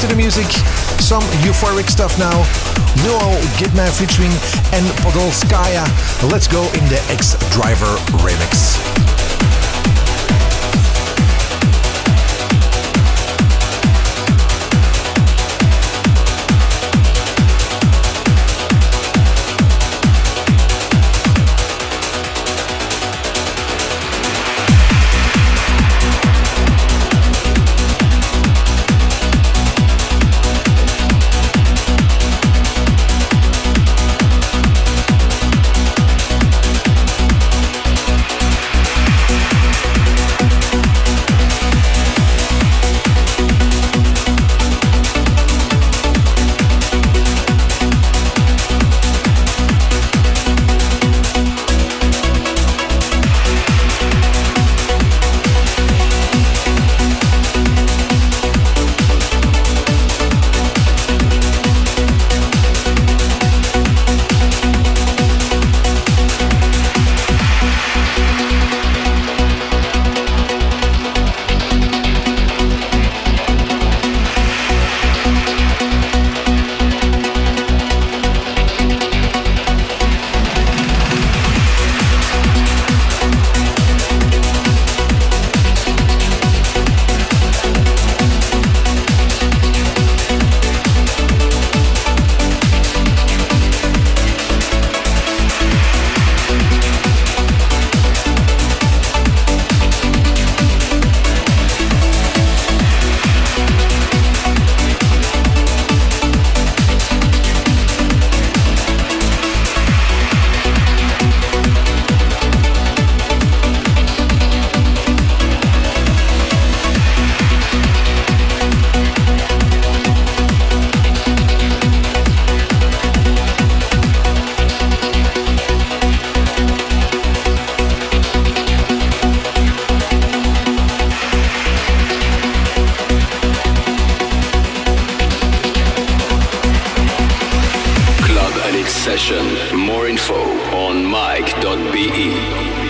to the music. Some euphoric stuff now. Noel Gitman featuring N. Podolskaya. Let's go in the X Driver remix. session. More info on mike.be.